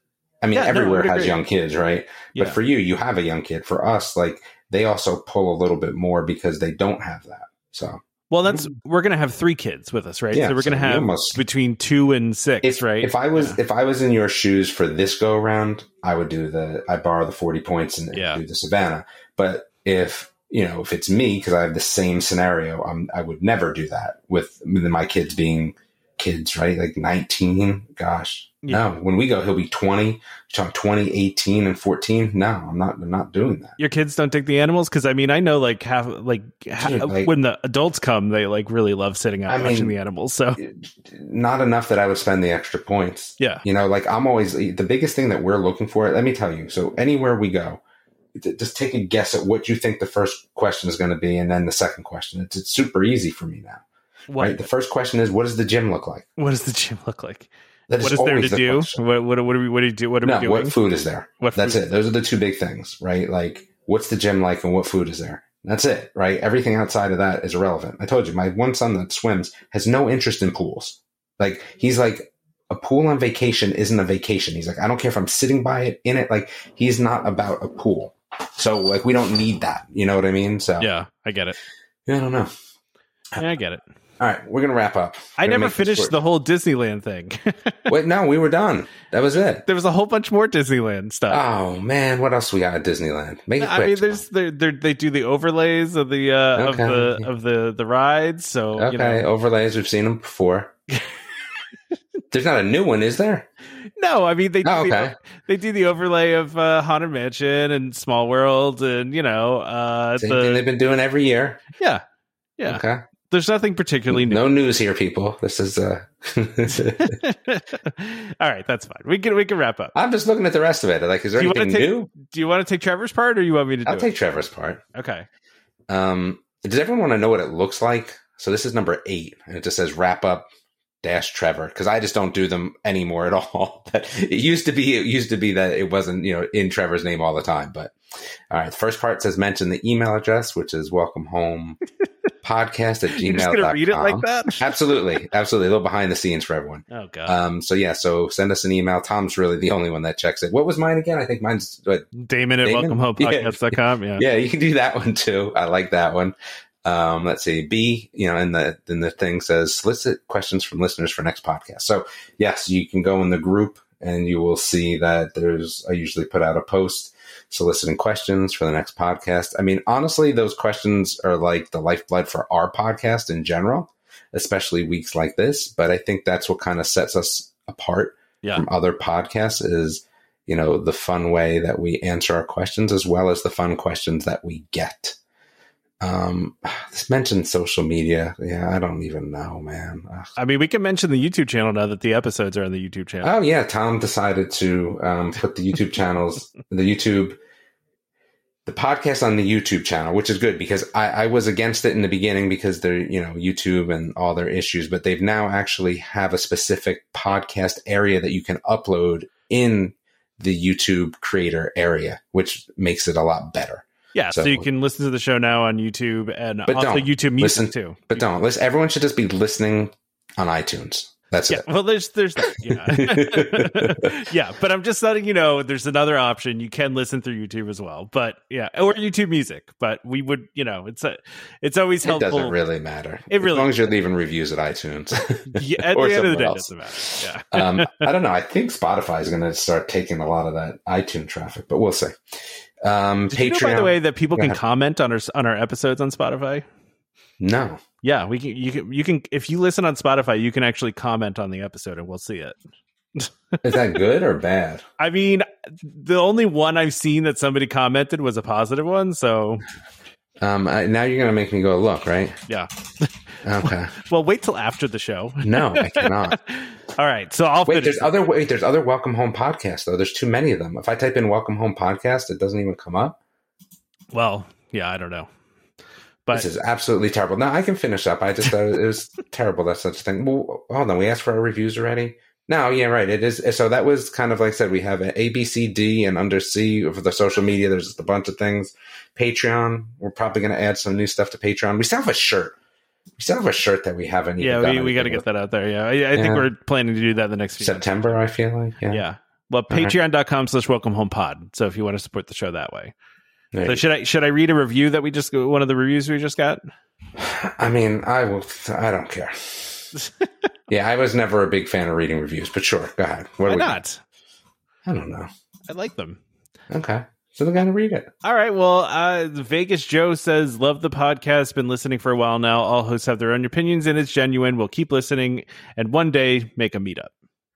I mean, Yeah, everywhere would has agree. young kids, right? Yeah. But for you, you have a young kid. For us, like they also pull a little bit more because they don't have that. So well, that's we're gonna have three kids with us, right? Yeah, so we're gonna have almost- between two and six, if right? if I was Yeah. if I was in your shoes for this go around, I would do the I borrow the forty points and Yeah. do the Savannah. But if you know if it's me because I have the same scenario, I'm, I would never do that with my kids being kids, right? Like nineteen. Gosh, Yeah. no. When we go, he'll be twenty. Talk 20, 18, and fourteen. No, I'm not. I'm not doing that. your kids don't take the animals because I mean I know like half like, Dude, uh, like- when the adults come they like really love sitting out I watching mean- the animals. So Not enough that I would spend the extra points. yeah, You know, like I'm always eh, the biggest thing that we're looking for. Let me tell you. So anywhere we go, just take a guess at what you think the first question is going to be, and then the second question. It's, it's super easy for me now. What Right. The first question is, what does the gym look like? what does the gym look like? That what is there to the do? question. What, what what are we what do you do? What are No, we doing? what food is there? What That's food- it. Those are the two big things, right? Like, what's the gym like, and what food is there? That's it, right? Everything outside of that is irrelevant. I told you, my one son that swims has no interest in pools. Like, he's like, a pool on vacation isn't a vacation. He's like, I don't care if I'm sitting by it, in it. Like, he's not about a pool. So, like, we don't need that. You know what I mean? So, Yeah, I get it. yeah I don't know. Yeah, I get it. All right, we're gonna wrap up. I We're gonna never finished the whole Disneyland thing. Wait, no, we were done. That was it. there was a whole bunch more Disneyland stuff. Oh man, what else we got at Disneyland? Make it I quick. mean, there's they they do the overlays of the uh, of the of the the rides. So Okay, you know, overlays. We've seen them before. There's not a new one, is there? no, I mean they do Oh, the, okay. they do the overlay of uh, Haunted Mansion and Small World, and you know uh, Same thing they've been doing every year. yeah yeah. Okay. There's nothing particularly new. No news here, people. This is. uh All right, that's fine. We can we can wrap up. I'm just looking at the rest of it. Like, is there Do anything take- new? Do you want to take Trevor's part, or you want me to do I'll take Trevor's part. Okay. Um, does everyone want to know what it looks like? So this is number eight, and it just says wrap up dash Trevor because I just don't do them anymore at all. it used to be it used to be that it wasn't you know in Trevor's name all the time. But all right, the first part says mention the email address, which is welcome home podcast at You're just gonna read it like that? Absolutely, absolutely. A little behind the scenes for everyone. Oh god. Um, so yeah, so send us an email. Tom's really the only one that checks it. What was mine again? I think mine's what Damon at Damon? welcomehomepodcast.com. Yeah. yeah, you can do that one too. I like that one. Um, let's see. B, you know, in the in the thing says solicit questions from listeners for next podcast. So yes, you can go in the group and you will see that there's I usually put out a post soliciting questions for the next podcast. I mean, honestly, those questions are like the lifeblood for our podcast in general, especially weeks like this. But I think that's what kind of sets us apart Yeah. from other podcasts is you know the fun way that we answer our questions as well as the fun questions that we get um this mentioned social media yeah i don't even know man Ugh. I mean, we can mention the YouTube channel now that the episodes are on the YouTube channel. oh yeah tom decided to um put the youtube channels the youtube the podcast on the youtube channel which is good because i i was against it in the beginning because they're you know youtube and all their issues but they've now actually have a specific podcast area that you can upload in the youtube creator area which makes it a lot better yeah, so, so- you can listen to the show now on YouTube and But also. YouTube Music Listen- too. but don't listen everyone should just be listening on itunes that's Yeah, it well, there's there's that. Yeah, yeah, but I'm just letting you know there's another option. You can listen through YouTube as well, but yeah, or YouTube Music. But we would, you know, it's a, it's always it doesn't really matter It really as long as you're leaving reviews at itunes Yeah, at the end of the day, else. doesn't matter. Yeah. um, I don't know. I think Spotify is going to start taking a lot of that iTunes traffic, but we'll see. Um, Did Patreon. you know, by the way, that people can comment on our on our episodes on Spotify? no, Yeah, we can. You can. You can. If you listen on Spotify, you can actually comment on the episode, and we'll see it. Is that good or bad? I mean, the only one I've seen that somebody commented was a positive one. So, um, I, now you're gonna make me go look, right? Yeah. Okay. well, wait till after the show. No, I cannot. All right, so I'll wait. There's other wait. There's other Welcome Home podcasts though. There's too many of them. If I type in Welcome Home podcast, it doesn't even come up. Well, yeah, I don't know. But this is absolutely terrible. Now I can finish up. I just thought it was terrible that such a thing. Well, hold on. We asked for our reviews already. No, yeah, right. It is. So that was kind of like I said, we have an A, B, C, D, and under C for the social media. There's just a bunch of things. Patreon. We're probably going to add some new stuff to Patreon. We still have a shirt. We still have a shirt that we haven't. Yeah, we, we got to get that out there. Yeah, I, I yeah. think we're planning to do that the next few September. Months. I feel like. Yeah. Yeah. Well, patreon.com slash welcome home pod. So if you want to support the show that way. So should I should I read a review that we just one of the reviews we just got? I mean, I will. I don't care. yeah, I was never a big fan of reading reviews, but sure, go ahead. What Why not? I don't know. I like them. Okay. So they're going to read it. All right. Well, uh, Vegas Joe says, Love the podcast. Been listening for a while now. All hosts have their own opinions and it's genuine. We'll keep listening and one day make a meetup.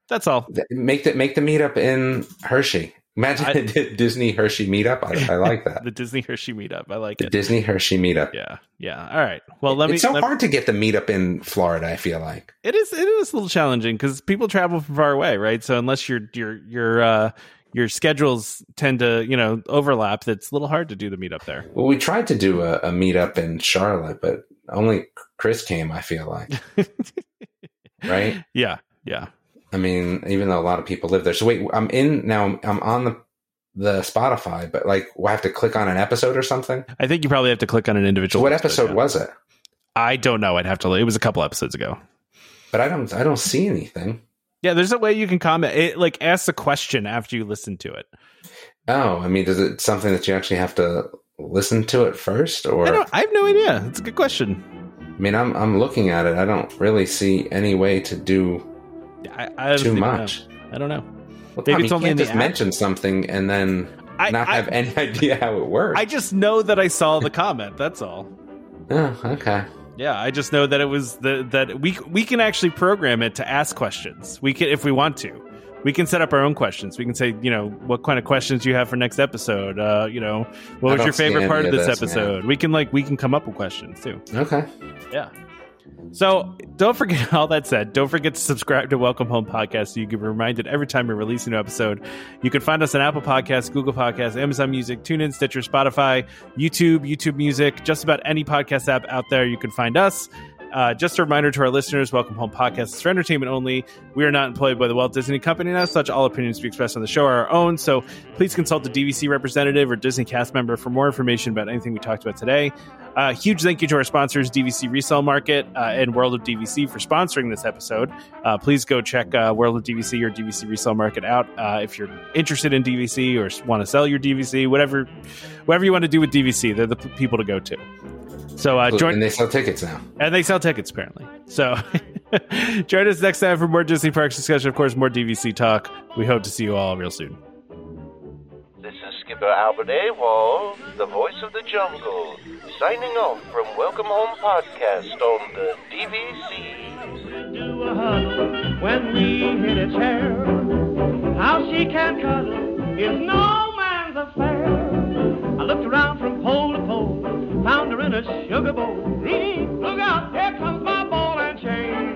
That's all. Make the, make the meetup in Hershey. Imagine I, a Disney Hershey meetup. I, I like that. the Disney Hershey meetup. I like it. the it. Disney Hershey meetup. Yeah, yeah. All right. Well, let it's me. It's so hard to get the meetup in Florida. I feel like it is. It is a little challenging because people travel from far away, right? So unless your your your uh, your schedules tend to you know overlap, that's a little hard to do the meetup there. Well, we tried to do a, a meetup in Charlotte, but only Chris came. I feel like, right? Yeah, yeah. I mean, even though a lot of people live there. So wait, I'm in now. I'm on the the Spotify, but like, we I have to click on an episode or something? I think you probably have to click on an individual. So what episode, episode yeah. was it? I don't know. I'd have to. It was a couple episodes ago. But I don't. I don't see anything. Yeah, there's a way you can comment. It like ask a question after you listen to it. Oh, I mean, is it something that you actually have to listen to it first, or I, I have no idea. It's a good question. I mean, I'm I'm looking at it. I don't really see any way to do I, I too much. Know. I don't know. Well, Maybe it's only just mention something and then I, not have any idea how it works. I just know that I saw the comment. That's all. Oh, okay. Yeah, I just know that it was the that we we can actually program it to ask questions. We can if we want to. We can set up our own questions. We can say, you know, what kind of questions do you have for next episode? Uh, you know, what was your favorite part of this, this episode? Man. We can like we can come up with questions too. Okay. Yeah. So don't forget all that said. Don't forget to subscribe to Welcome Home Podcast so you can be reminded every time we release a new episode. You can find us on Apple Podcasts, Google Podcasts, Amazon Music, TuneIn, Stitcher, Spotify, YouTube, YouTube Music, just about any podcast app out there. You can find us. Uh, just a reminder to our listeners Welcome Home Podcast is for entertainment only. We are not employed by the Walt Disney Company, and as such, all opinions we express on the show are our own. So please consult a DVC representative or Disney cast member for more information about anything we talked about today. Uh, huge thank you to our sponsors, DVC Resale Market uh, and World of DVC, for sponsoring this episode. Uh, please go check uh, World of DVC or DVC Resale Market out uh, if you're interested in DVC or want to sell your DVC, whatever, whatever you want to do with DVC. They're the p- people to go to. So uh, join, and they sell tickets now, and they sell tickets apparently. So join us next time for more Disney Parks discussion. Of course, more DVC talk. We hope to see you all real soon. This is Skipper Albert Awol, the voice of the jungle signing off from Welcome Home Podcast on the DVC. We do a huddle when we hit a chair, How she can cuddle is no man's affair. I looked around from pole to pole, found her in a sugar bowl. Look out, here comes my ball and chain.